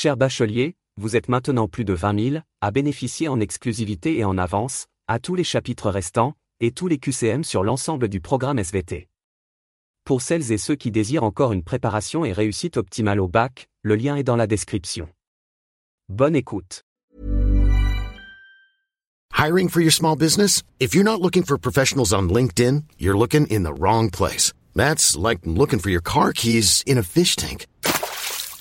Cher bachelier, vous êtes maintenant plus de 20 000 à bénéficier en exclusivité et en avance, à tous les chapitres restants, et tous les QCM sur l'ensemble du programme SVT. Pour celles et ceux qui désirent encore une préparation et réussite optimale au bac, le lien est dans la description. Bonne écoute. Hiring for your small business? If you're not looking for professionals on LinkedIn, you're looking in the wrong place. That's like looking for your car keys in a fish tank.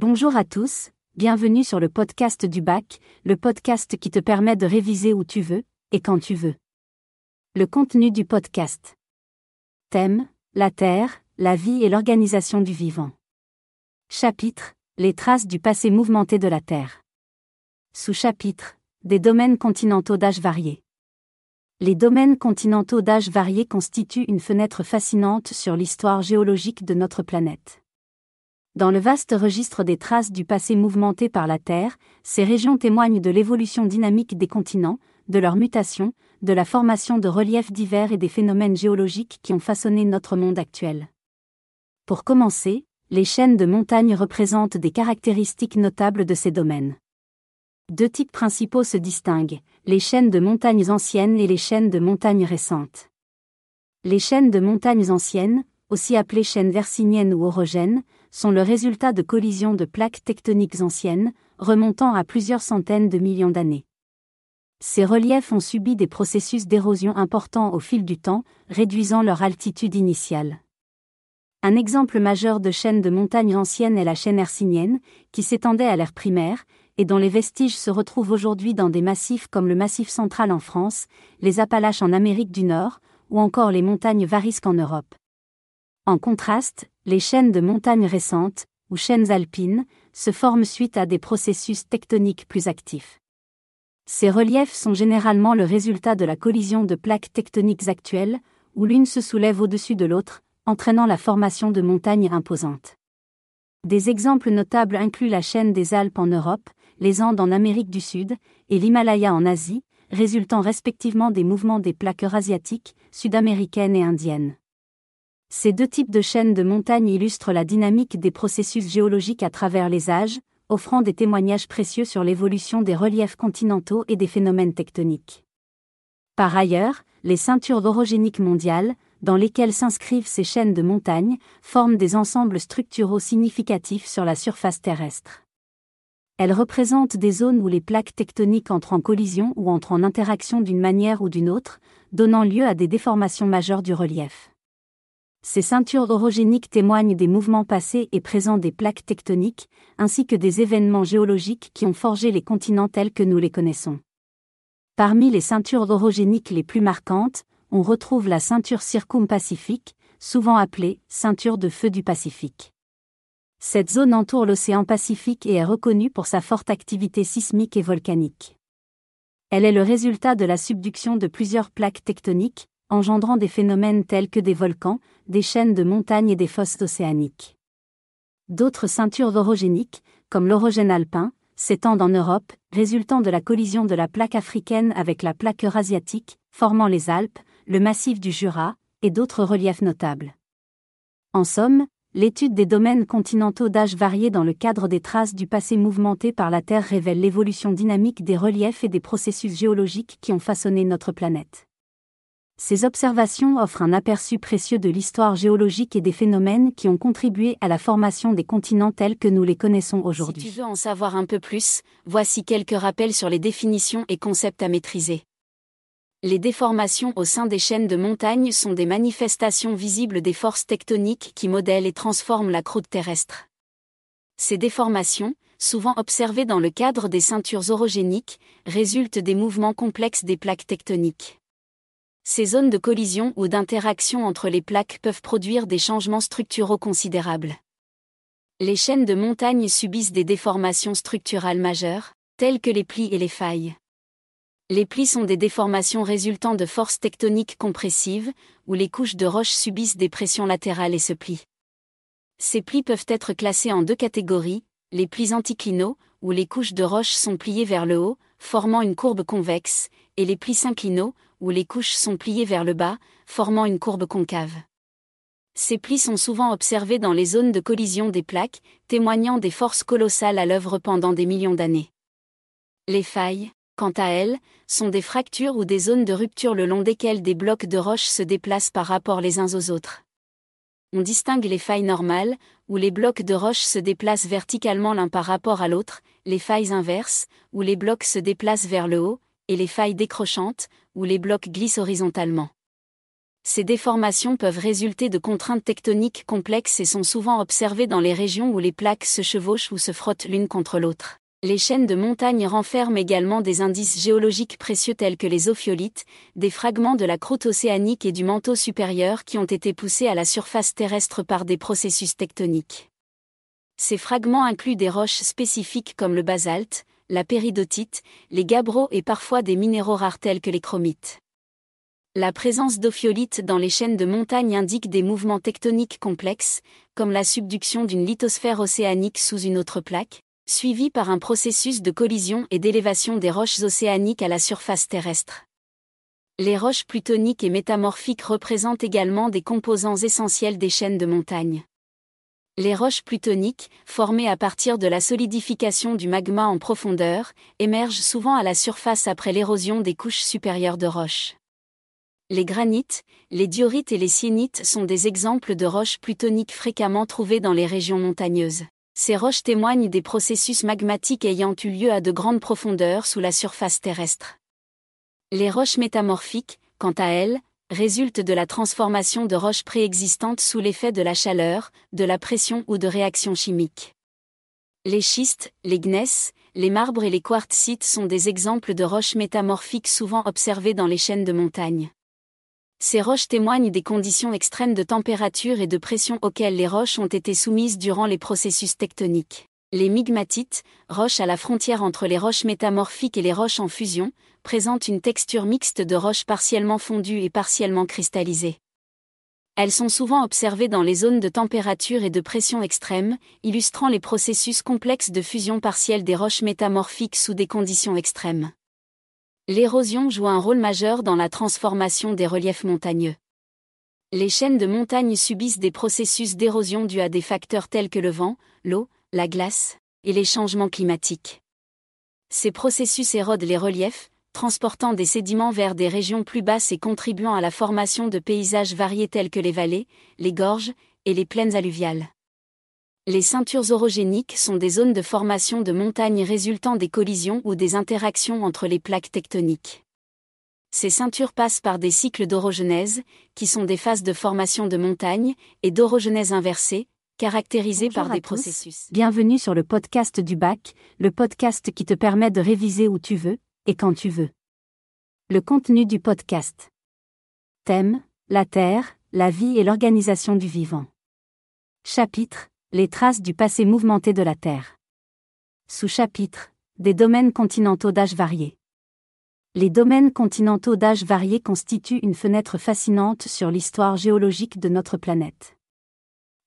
Bonjour à tous, bienvenue sur le podcast du bac, le podcast qui te permet de réviser où tu veux, et quand tu veux. Le contenu du podcast. Thème, la Terre, la vie et l'organisation du vivant. Chapitre, les traces du passé mouvementé de la Terre. Sous-chapitre, des domaines continentaux d'âge varié. Les domaines continentaux d'âge varié constituent une fenêtre fascinante sur l'histoire géologique de notre planète. Dans le vaste registre des traces du passé mouvementé par la Terre, ces régions témoignent de l'évolution dynamique des continents, de leur mutation, de la formation de reliefs divers et des phénomènes géologiques qui ont façonné notre monde actuel. Pour commencer, les chaînes de montagnes représentent des caractéristiques notables de ces domaines. Deux types principaux se distinguent, les chaînes de montagnes anciennes et les chaînes de montagnes récentes. Les chaînes de montagnes anciennes, aussi appelées chaînes versiniennes ou orogènes, sont le résultat de collisions de plaques tectoniques anciennes, remontant à plusieurs centaines de millions d'années. Ces reliefs ont subi des processus d'érosion importants au fil du temps, réduisant leur altitude initiale. Un exemple majeur de chaîne de montagnes anciennes est la chaîne hercynienne, qui s'étendait à l'ère primaire, et dont les vestiges se retrouvent aujourd'hui dans des massifs comme le Massif central en France, les Appalaches en Amérique du Nord, ou encore les montagnes Varisques en Europe. En contraste, les chaînes de montagnes récentes, ou chaînes alpines, se forment suite à des processus tectoniques plus actifs. Ces reliefs sont généralement le résultat de la collision de plaques tectoniques actuelles, où l'une se soulève au-dessus de l'autre, entraînant la formation de montagnes imposantes. Des exemples notables incluent la chaîne des Alpes en Europe, les Andes en Amérique du Sud, et l'Himalaya en Asie, résultant respectivement des mouvements des plaques eurasiatiques, sud-américaines et indiennes. Ces deux types de chaînes de montagnes illustrent la dynamique des processus géologiques à travers les âges, offrant des témoignages précieux sur l'évolution des reliefs continentaux et des phénomènes tectoniques. Par ailleurs, les ceintures orogéniques mondiales, dans lesquelles s'inscrivent ces chaînes de montagnes, forment des ensembles structuraux significatifs sur la surface terrestre. Elles représentent des zones où les plaques tectoniques entrent en collision ou entrent en interaction d'une manière ou d'une autre, donnant lieu à des déformations majeures du relief. Ces ceintures orogéniques témoignent des mouvements passés et présents des plaques tectoniques, ainsi que des événements géologiques qui ont forgé les continents tels que nous les connaissons. Parmi les ceintures orogéniques les plus marquantes, on retrouve la ceinture circumpacifique, souvent appelée ceinture de feu du Pacifique. Cette zone entoure l'océan Pacifique et est reconnue pour sa forte activité sismique et volcanique. Elle est le résultat de la subduction de plusieurs plaques tectoniques, engendrant des phénomènes tels que des volcans, des chaînes de montagnes et des fosses océaniques. D'autres ceintures orogéniques, comme l'orogène alpin, s'étendent en Europe, résultant de la collision de la plaque africaine avec la plaque eurasiatique, formant les Alpes, le massif du Jura, et d'autres reliefs notables. En somme, l'étude des domaines continentaux d'âge varié dans le cadre des traces du passé mouvementé par la Terre révèle l'évolution dynamique des reliefs et des processus géologiques qui ont façonné notre planète. Ces observations offrent un aperçu précieux de l'histoire géologique et des phénomènes qui ont contribué à la formation des continents tels que nous les connaissons aujourd'hui. Si tu veux en savoir un peu plus, voici quelques rappels sur les définitions et concepts à maîtriser. Les déformations au sein des chaînes de montagnes sont des manifestations visibles des forces tectoniques qui modèlent et transforment la croûte terrestre. Ces déformations, souvent observées dans le cadre des ceintures orogéniques, résultent des mouvements complexes des plaques tectoniques. Ces zones de collision ou d'interaction entre les plaques peuvent produire des changements structuraux considérables. Les chaînes de montagnes subissent des déformations structurales majeures, telles que les plis et les failles. Les plis sont des déformations résultant de forces tectoniques compressives, où les couches de roches subissent des pressions latérales et se plient. Ces plis peuvent être classés en deux catégories, les plis anticlinaux, où les couches de roches sont pliées vers le haut, formant une courbe convexe, et les plis synclinaux, où les couches sont pliées vers le bas, formant une courbe concave. Ces plis sont souvent observés dans les zones de collision des plaques, témoignant des forces colossales à l'œuvre pendant des millions d'années. Les failles, quant à elles, sont des fractures ou des zones de rupture le long desquelles des blocs de roche se déplacent par rapport les uns aux autres. On distingue les failles normales, où les blocs de roche se déplacent verticalement l'un par rapport à l'autre, les failles inverses, où les blocs se déplacent vers le haut, et les failles décrochantes, où les blocs glissent horizontalement. Ces déformations peuvent résulter de contraintes tectoniques complexes et sont souvent observées dans les régions où les plaques se chevauchent ou se frottent l'une contre l'autre. Les chaînes de montagnes renferment également des indices géologiques précieux tels que les ophiolites, des fragments de la croûte océanique et du manteau supérieur qui ont été poussés à la surface terrestre par des processus tectoniques. Ces fragments incluent des roches spécifiques comme le basalte, la péridotite, les gabbros et parfois des minéraux rares tels que les chromites. La présence d'ophiolites dans les chaînes de montagnes indique des mouvements tectoniques complexes, comme la subduction d'une lithosphère océanique sous une autre plaque, suivi par un processus de collision et d'élévation des roches océaniques à la surface terrestre. Les roches plutoniques et métamorphiques représentent également des composants essentiels des chaînes de montagne. Les roches plutoniques, formées à partir de la solidification du magma en profondeur, émergent souvent à la surface après l'érosion des couches supérieures de roches. Les granites, les diorites et les syénites sont des exemples de roches plutoniques fréquemment trouvées dans les régions montagneuses. Ces roches témoignent des processus magmatiques ayant eu lieu à de grandes profondeurs sous la surface terrestre. Les roches métamorphiques, quant à elles, résultent de la transformation de roches préexistantes sous l'effet de la chaleur, de la pression ou de réactions chimiques. Les schistes, les gneiss, les marbres et les quartzites sont des exemples de roches métamorphiques souvent observées dans les chaînes de montagne. Ces roches témoignent des conditions extrêmes de température et de pression auxquelles les roches ont été soumises durant les processus tectoniques. Les migmatites, roches à la frontière entre les roches métamorphiques et les roches en fusion, présentent une texture mixte de roches partiellement fondues et partiellement cristallisées. Elles sont souvent observées dans les zones de température et de pression extrêmes, illustrant les processus complexes de fusion partielle des roches métamorphiques sous des conditions extrêmes l'érosion joue un rôle majeur dans la transformation des reliefs montagneux. Les chaînes de montagnes subissent des processus d'érosion dus à des facteurs tels que le vent, l'eau, la glace, et les changements climatiques. Ces processus érodent les reliefs, transportant des sédiments vers des régions plus basses et contribuant à la formation de paysages variés tels que les vallées, les gorges et les plaines alluviales. Les ceintures orogéniques sont des zones de formation de montagnes résultant des collisions ou des interactions entre les plaques tectoniques. Ces ceintures passent par des cycles d'orogenèse, qui sont des phases de formation de montagnes, et d'orogenèse inversée, caractérisées par des processus. Bienvenue sur le podcast du bac, le podcast qui te permet de réviser où tu veux, et quand tu veux. Le contenu du podcast. Thème, la Terre, la vie et l'organisation du vivant. Chapitre, les traces du passé mouvementé de la Terre. Sous-chapitre Des domaines continentaux d'âge varié. Les domaines continentaux d'âge varié constituent une fenêtre fascinante sur l'histoire géologique de notre planète.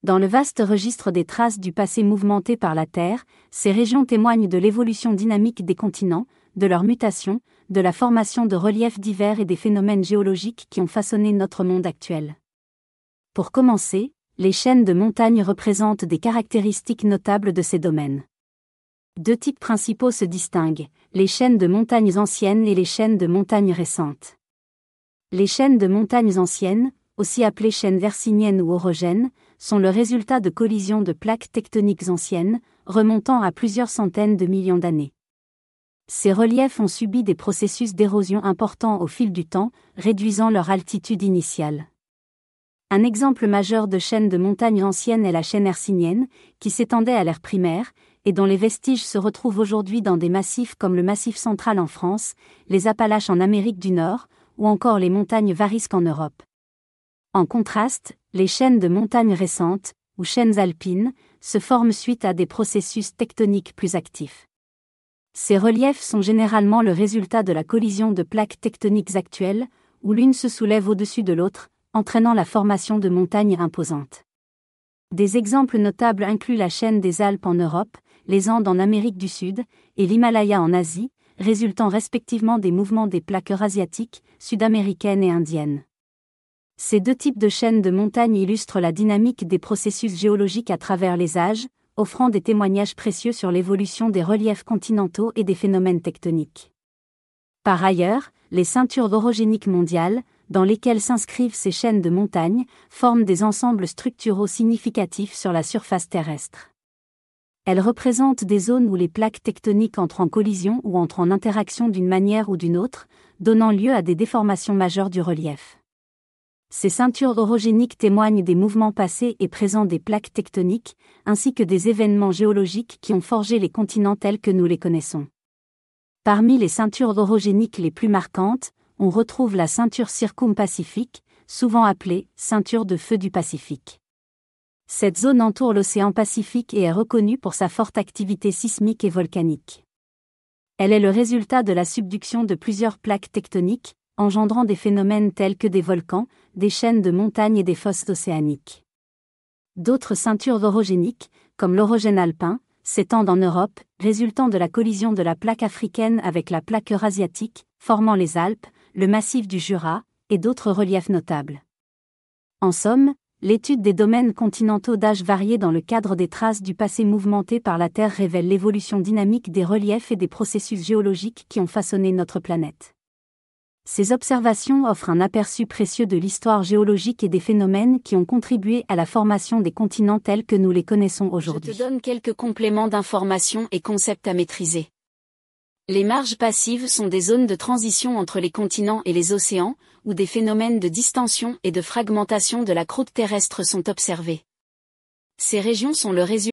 Dans le vaste registre des traces du passé mouvementé par la Terre, ces régions témoignent de l'évolution dynamique des continents, de leur mutation, de la formation de reliefs divers et des phénomènes géologiques qui ont façonné notre monde actuel. Pour commencer, les chaînes de montagnes représentent des caractéristiques notables de ces domaines. Deux types principaux se distinguent, les chaînes de montagnes anciennes et les chaînes de montagnes récentes. Les chaînes de montagnes anciennes, aussi appelées chaînes versiniennes ou orogènes, sont le résultat de collisions de plaques tectoniques anciennes, remontant à plusieurs centaines de millions d'années. Ces reliefs ont subi des processus d'érosion importants au fil du temps, réduisant leur altitude initiale. Un exemple majeur de chaîne de montagnes anciennes est la chaîne hercynienne, qui s'étendait à l'ère primaire, et dont les vestiges se retrouvent aujourd'hui dans des massifs comme le Massif central en France, les Appalaches en Amérique du Nord, ou encore les montagnes Varisques en Europe. En contraste, les chaînes de montagnes récentes, ou chaînes alpines, se forment suite à des processus tectoniques plus actifs. Ces reliefs sont généralement le résultat de la collision de plaques tectoniques actuelles, où l'une se soulève au-dessus de l'autre, entraînant la formation de montagnes imposantes. Des exemples notables incluent la chaîne des Alpes en Europe, les Andes en Amérique du Sud, et l'Himalaya en Asie, résultant respectivement des mouvements des plaques eurasiatiques, sud-américaines et indiennes. Ces deux types de chaînes de montagnes illustrent la dynamique des processus géologiques à travers les âges, offrant des témoignages précieux sur l'évolution des reliefs continentaux et des phénomènes tectoniques. Par ailleurs, les ceintures orogéniques mondiales, dans lesquelles s'inscrivent ces chaînes de montagnes, forment des ensembles structuraux significatifs sur la surface terrestre. Elles représentent des zones où les plaques tectoniques entrent en collision ou entrent en interaction d'une manière ou d'une autre, donnant lieu à des déformations majeures du relief. Ces ceintures orogéniques témoignent des mouvements passés et présents des plaques tectoniques, ainsi que des événements géologiques qui ont forgé les continents tels que nous les connaissons. Parmi les ceintures orogéniques les plus marquantes, on retrouve la ceinture circum-pacifique, souvent appelée ceinture de feu du Pacifique. Cette zone entoure l'océan Pacifique et est reconnue pour sa forte activité sismique et volcanique. Elle est le résultat de la subduction de plusieurs plaques tectoniques, engendrant des phénomènes tels que des volcans, des chaînes de montagnes et des fosses océaniques. D'autres ceintures orogéniques, comme l'orogène alpin, s'étendent en Europe, résultant de la collision de la plaque africaine avec la plaque eurasiatique, formant les Alpes, le massif du Jura, et d'autres reliefs notables. En somme, l'étude des domaines continentaux d'âge varié dans le cadre des traces du passé mouvementé par la Terre révèle l'évolution dynamique des reliefs et des processus géologiques qui ont façonné notre planète. Ces observations offrent un aperçu précieux de l'histoire géologique et des phénomènes qui ont contribué à la formation des continents tels que nous les connaissons aujourd'hui. Je te donne quelques compléments d'informations et concepts à maîtriser. Les marges passives sont des zones de transition entre les continents et les océans, où des phénomènes de distension et de fragmentation de la croûte terrestre sont observés. Ces régions sont le résultat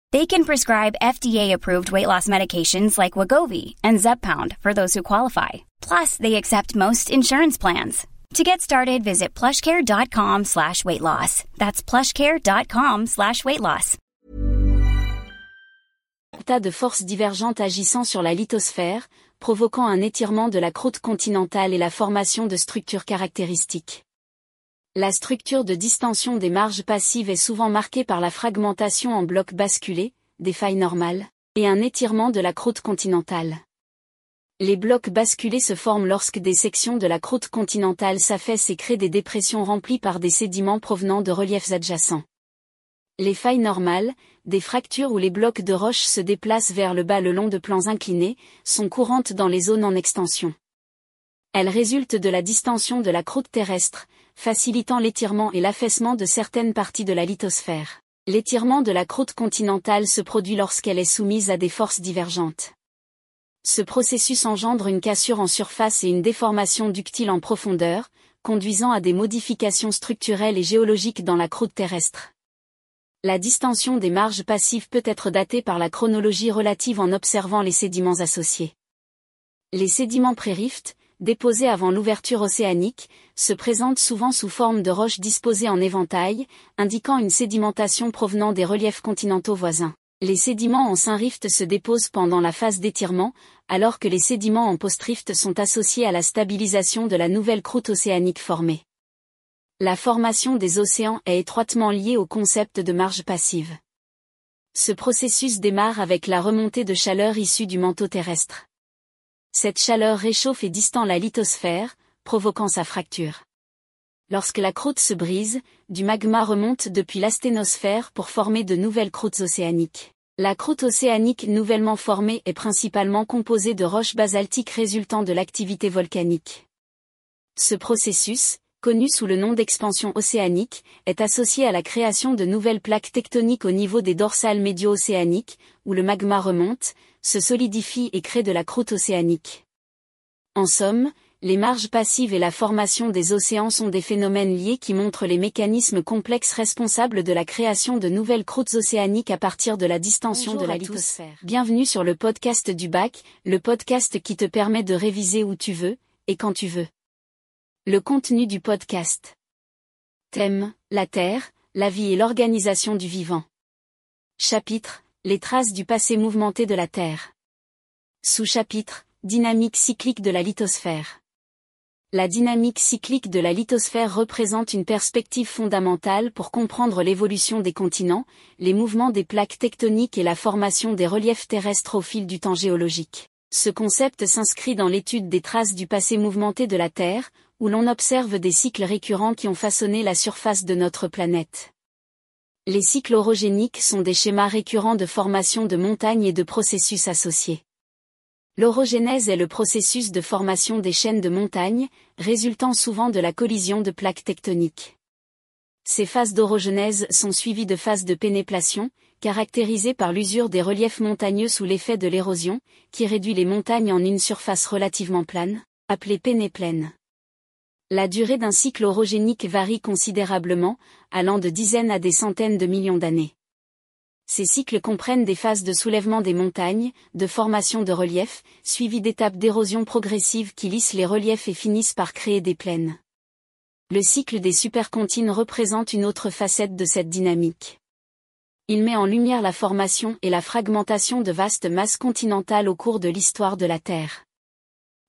They can prescribe FDA-approved weight loss medications like Wagovi and Zepbound for those who qualify. Plus, they accept most insurance plans. To get started, visit plushcare.com slash weight loss. That's plushcare.com slash weight loss. Tas de forces divergentes agissant sur la lithosphère, provoquant un étirement de la croûte continentale et la formation de structures caractéristiques. La structure de distension des marges passives est souvent marquée par la fragmentation en blocs basculés, des failles normales, et un étirement de la croûte continentale. Les blocs basculés se forment lorsque des sections de la croûte continentale s'affaissent et créent des dépressions remplies par des sédiments provenant de reliefs adjacents. Les failles normales, des fractures où les blocs de roche se déplacent vers le bas le long de plans inclinés, sont courantes dans les zones en extension. Elles résultent de la distension de la croûte terrestre, facilitant l'étirement et l'affaissement de certaines parties de la lithosphère. L'étirement de la croûte continentale se produit lorsqu'elle est soumise à des forces divergentes. Ce processus engendre une cassure en surface et une déformation ductile en profondeur, conduisant à des modifications structurelles et géologiques dans la croûte terrestre. La distension des marges passives peut être datée par la chronologie relative en observant les sédiments associés. Les sédiments pré-rift, déposés avant l'ouverture océanique, se présentent souvent sous forme de roches disposées en éventail, indiquant une sédimentation provenant des reliefs continentaux voisins. Les sédiments en Saint-Rift se déposent pendant la phase d'étirement, alors que les sédiments en post-rift sont associés à la stabilisation de la nouvelle croûte océanique formée. La formation des océans est étroitement liée au concept de marge passive. Ce processus démarre avec la remontée de chaleur issue du manteau terrestre. Cette chaleur réchauffe et distend la lithosphère, provoquant sa fracture. Lorsque la croûte se brise, du magma remonte depuis l'asténosphère pour former de nouvelles croûtes océaniques. La croûte océanique nouvellement formée est principalement composée de roches basaltiques résultant de l'activité volcanique. Ce processus, connu sous le nom d'expansion océanique, est associé à la création de nouvelles plaques tectoniques au niveau des dorsales médio-océaniques, où le magma remonte, se solidifie et crée de la croûte océanique. En somme, les marges passives et la formation des océans sont des phénomènes liés qui montrent les mécanismes complexes responsables de la création de nouvelles croûtes océaniques à partir de la distension de la lithosphère. Bienvenue sur le podcast du bac, le podcast qui te permet de réviser où tu veux, et quand tu veux. Le contenu du podcast. Thème, la Terre, la vie et l'organisation du vivant. Chapitre, les traces du passé mouvementé de la Terre. Sous-chapitre, dynamique cyclique de la lithosphère. La dynamique cyclique de la lithosphère représente une perspective fondamentale pour comprendre l'évolution des continents, les mouvements des plaques tectoniques et la formation des reliefs terrestres au fil du temps géologique. Ce concept s'inscrit dans l'étude des traces du passé mouvementé de la Terre, où l'on observe des cycles récurrents qui ont façonné la surface de notre planète. Les cycles orogéniques sont des schémas récurrents de formation de montagnes et de processus associés. L'orogénèse est le processus de formation des chaînes de montagnes, résultant souvent de la collision de plaques tectoniques. Ces phases d'orogenèse sont suivies de phases de pénéplation, caractérisées par l'usure des reliefs montagneux sous l'effet de l'érosion, qui réduit les montagnes en une surface relativement plane, appelée pénéplaine. La durée d'un cycle orogénique varie considérablement, allant de dizaines à des centaines de millions d'années. Ces cycles comprennent des phases de soulèvement des montagnes, de formation de reliefs, suivies d'étapes d'érosion progressive qui lissent les reliefs et finissent par créer des plaines. Le cycle des supercontines représente une autre facette de cette dynamique. Il met en lumière la formation et la fragmentation de vastes masses continentales au cours de l'histoire de la Terre.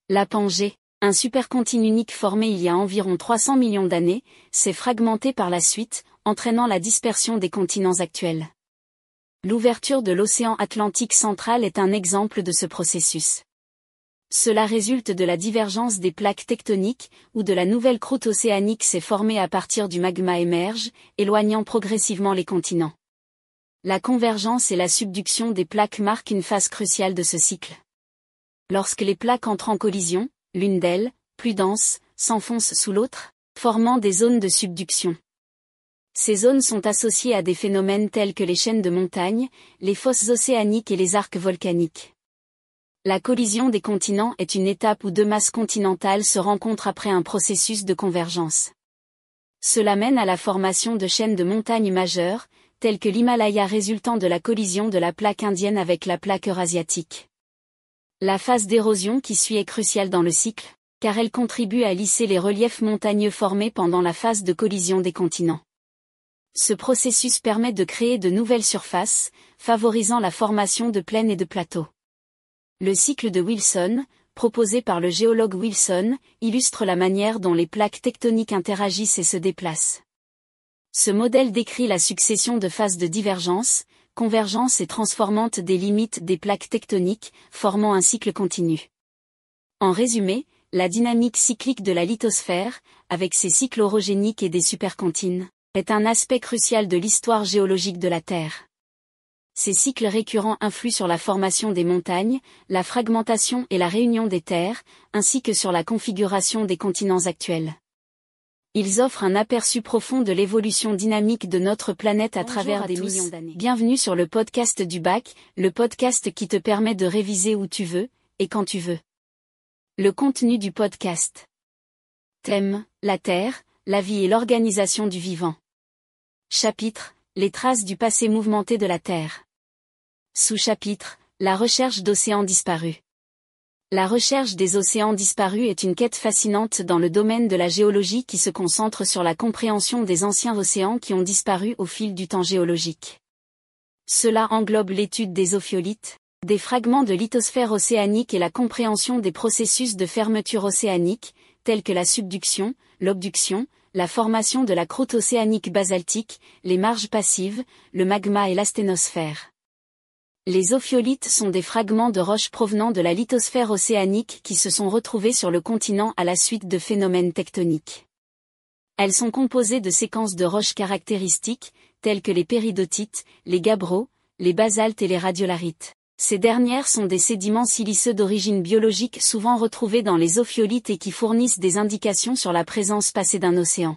La Pangée, un supercontine unique formé il y a environ 300 millions d'années, s'est fragmenté par la suite, entraînant la dispersion des continents actuels. L'ouverture de l'océan Atlantique central est un exemple de ce processus. Cela résulte de la divergence des plaques tectoniques, où de la nouvelle croûte océanique s'est formée à partir du magma émerge, éloignant progressivement les continents. La convergence et la subduction des plaques marquent une phase cruciale de ce cycle. Lorsque les plaques entrent en collision, l'une d'elles, plus dense, s'enfonce sous l'autre, formant des zones de subduction. Ces zones sont associées à des phénomènes tels que les chaînes de montagnes, les fosses océaniques et les arcs volcaniques. La collision des continents est une étape où deux masses continentales se rencontrent après un processus de convergence. Cela mène à la formation de chaînes de montagnes majeures, telles que l'Himalaya résultant de la collision de la plaque indienne avec la plaque eurasiatique. La phase d'érosion qui suit est cruciale dans le cycle, car elle contribue à lisser les reliefs montagneux formés pendant la phase de collision des continents. Ce processus permet de créer de nouvelles surfaces, favorisant la formation de plaines et de plateaux. Le cycle de Wilson, proposé par le géologue Wilson, illustre la manière dont les plaques tectoniques interagissent et se déplacent. Ce modèle décrit la succession de phases de divergence, convergence et transformante des limites des plaques tectoniques, formant un cycle continu. En résumé, la dynamique cyclique de la lithosphère, avec ses cycles orogéniques et des supercontines, est un aspect crucial de l'histoire géologique de la Terre. Ces cycles récurrents influent sur la formation des montagnes, la fragmentation et la réunion des terres, ainsi que sur la configuration des continents actuels. Ils offrent un aperçu profond de l'évolution dynamique de notre planète à Bonjour travers à des tous. millions d'années. Bienvenue sur le podcast du bac, le podcast qui te permet de réviser où tu veux, et quand tu veux. Le contenu du podcast. Thème, la Terre, la vie et l'organisation du vivant. Chapitre, les traces du passé mouvementé de la Terre. Sous-chapitre, la recherche d'océans disparus. La recherche des océans disparus est une quête fascinante dans le domaine de la géologie qui se concentre sur la compréhension des anciens océans qui ont disparu au fil du temps géologique. Cela englobe l'étude des ophiolites, des fragments de lithosphère océanique et la compréhension des processus de fermeture océanique, tels que la subduction, l'obduction, la formation de la croûte océanique basaltique, les marges passives, le magma et l'asténosphère. Les ophiolites sont des fragments de roches provenant de la lithosphère océanique qui se sont retrouvés sur le continent à la suite de phénomènes tectoniques. Elles sont composées de séquences de roches caractéristiques, telles que les péridotites, les gabbros, les basaltes et les radiolarites. Ces dernières sont des sédiments siliceux d'origine biologique souvent retrouvés dans les ophiolites et qui fournissent des indications sur la présence passée d'un océan.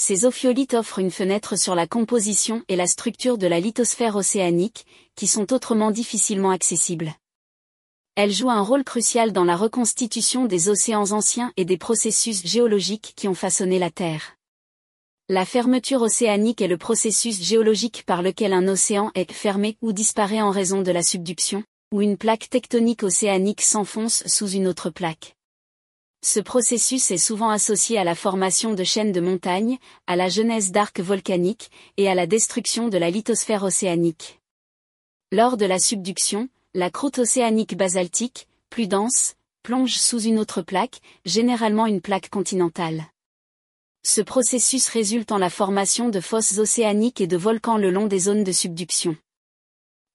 Ces ophiolites offrent une fenêtre sur la composition et la structure de la lithosphère océanique, qui sont autrement difficilement accessibles. Elles jouent un rôle crucial dans la reconstitution des océans anciens et des processus géologiques qui ont façonné la Terre. La fermeture océanique est le processus géologique par lequel un océan est fermé ou disparaît en raison de la subduction, ou une plaque tectonique océanique s'enfonce sous une autre plaque. Ce processus est souvent associé à la formation de chaînes de montagnes, à la genèse d'arcs volcaniques, et à la destruction de la lithosphère océanique. Lors de la subduction, la croûte océanique basaltique, plus dense, plonge sous une autre plaque, généralement une plaque continentale. Ce processus résulte en la formation de fosses océaniques et de volcans le long des zones de subduction.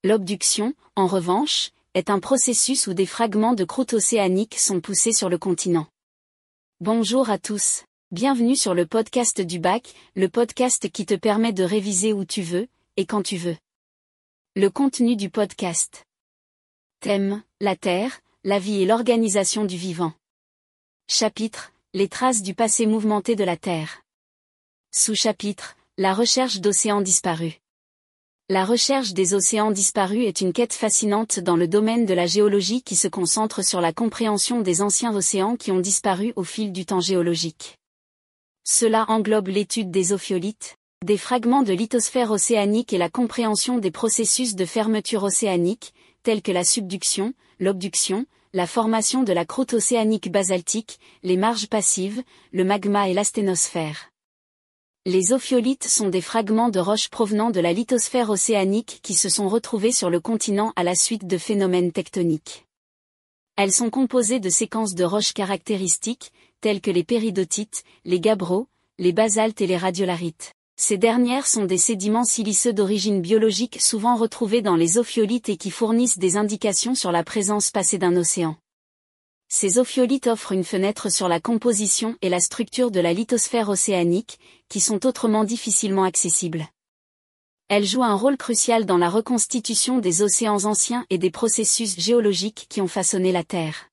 L'obduction, en revanche, est un processus où des fragments de croûte océanique sont poussés sur le continent. Bonjour à tous. Bienvenue sur le podcast du bac, le podcast qui te permet de réviser où tu veux, et quand tu veux. Le contenu du podcast. Thème, la Terre, la vie et l'organisation du vivant. Chapitre, les traces du passé mouvementé de la Terre. Sous-chapitre, la recherche d'océans disparus. La recherche des océans disparus est une quête fascinante dans le domaine de la géologie qui se concentre sur la compréhension des anciens océans qui ont disparu au fil du temps géologique. Cela englobe l'étude des ophiolites, des fragments de lithosphère océanique et la compréhension des processus de fermeture océanique, tels que la subduction, l'obduction, la formation de la croûte océanique basaltique, les marges passives, le magma et l'asténosphère. Les ophiolites sont des fragments de roches provenant de la lithosphère océanique qui se sont retrouvés sur le continent à la suite de phénomènes tectoniques. Elles sont composées de séquences de roches caractéristiques, telles que les péridotites, les gabbros, les basaltes et les radiolarites. Ces dernières sont des sédiments siliceux d'origine biologique souvent retrouvés dans les ophiolites et qui fournissent des indications sur la présence passée d'un océan. Ces ophiolites offrent une fenêtre sur la composition et la structure de la lithosphère océanique, qui sont autrement difficilement accessibles. Elles jouent un rôle crucial dans la reconstitution des océans anciens et des processus géologiques qui ont façonné la Terre.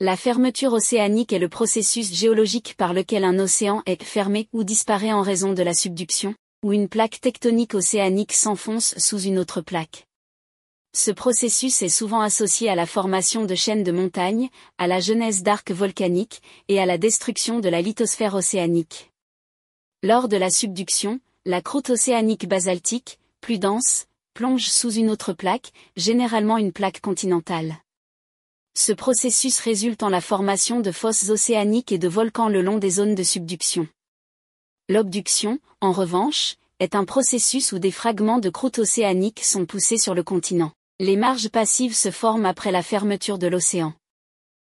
La fermeture océanique est le processus géologique par lequel un océan est fermé ou disparaît en raison de la subduction, ou une plaque tectonique océanique s'enfonce sous une autre plaque. Ce processus est souvent associé à la formation de chaînes de montagnes, à la genèse d'arcs volcaniques, et à la destruction de la lithosphère océanique. Lors de la subduction, la croûte océanique basaltique, plus dense, plonge sous une autre plaque, généralement une plaque continentale. Ce processus résulte en la formation de fosses océaniques et de volcans le long des zones de subduction. L'obduction, en revanche, est un processus où des fragments de croûte océanique sont poussés sur le continent. Les marges passives se forment après la fermeture de l'océan.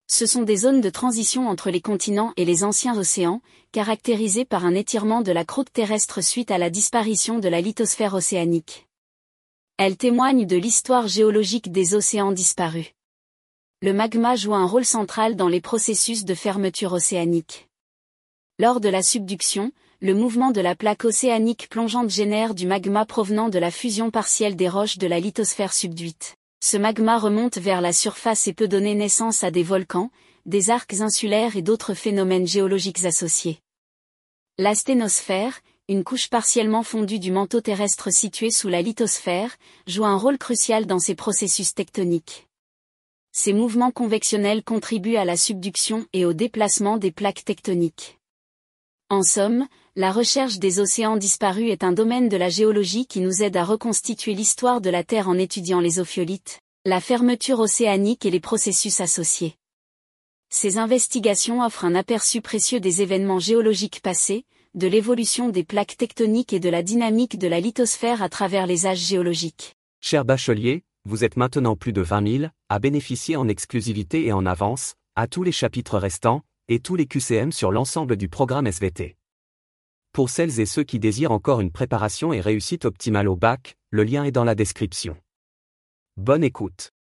Ce sont des zones de transition entre les continents et les anciens océans, caractérisées par un étirement de la croûte terrestre suite à la disparition de la lithosphère océanique. Elles témoignent de l'histoire géologique des océans disparus. Le magma joue un rôle central dans les processus de fermeture océanique. Lors de la subduction, le mouvement de la plaque océanique plongeante génère du magma provenant de la fusion partielle des roches de la lithosphère subduite. Ce magma remonte vers la surface et peut donner naissance à des volcans, des arcs insulaires et d'autres phénomènes géologiques associés. L'asténosphère, une couche partiellement fondue du manteau terrestre situé sous la lithosphère, joue un rôle crucial dans ces processus tectoniques. Ces mouvements convectionnels contribuent à la subduction et au déplacement des plaques tectoniques. En somme, la recherche des océans disparus est un domaine de la géologie qui nous aide à reconstituer l'histoire de la Terre en étudiant les ophiolites, la fermeture océanique et les processus associés. Ces investigations offrent un aperçu précieux des événements géologiques passés, de l'évolution des plaques tectoniques et de la dynamique de la lithosphère à travers les âges géologiques. Cher bachelier, vous êtes maintenant plus de 20 000 à bénéficier en exclusivité et en avance, à tous les chapitres restants, et tous les QCM sur l'ensemble du programme SVT. Pour celles et ceux qui désirent encore une préparation et réussite optimale au bac, le lien est dans la description. Bonne écoute.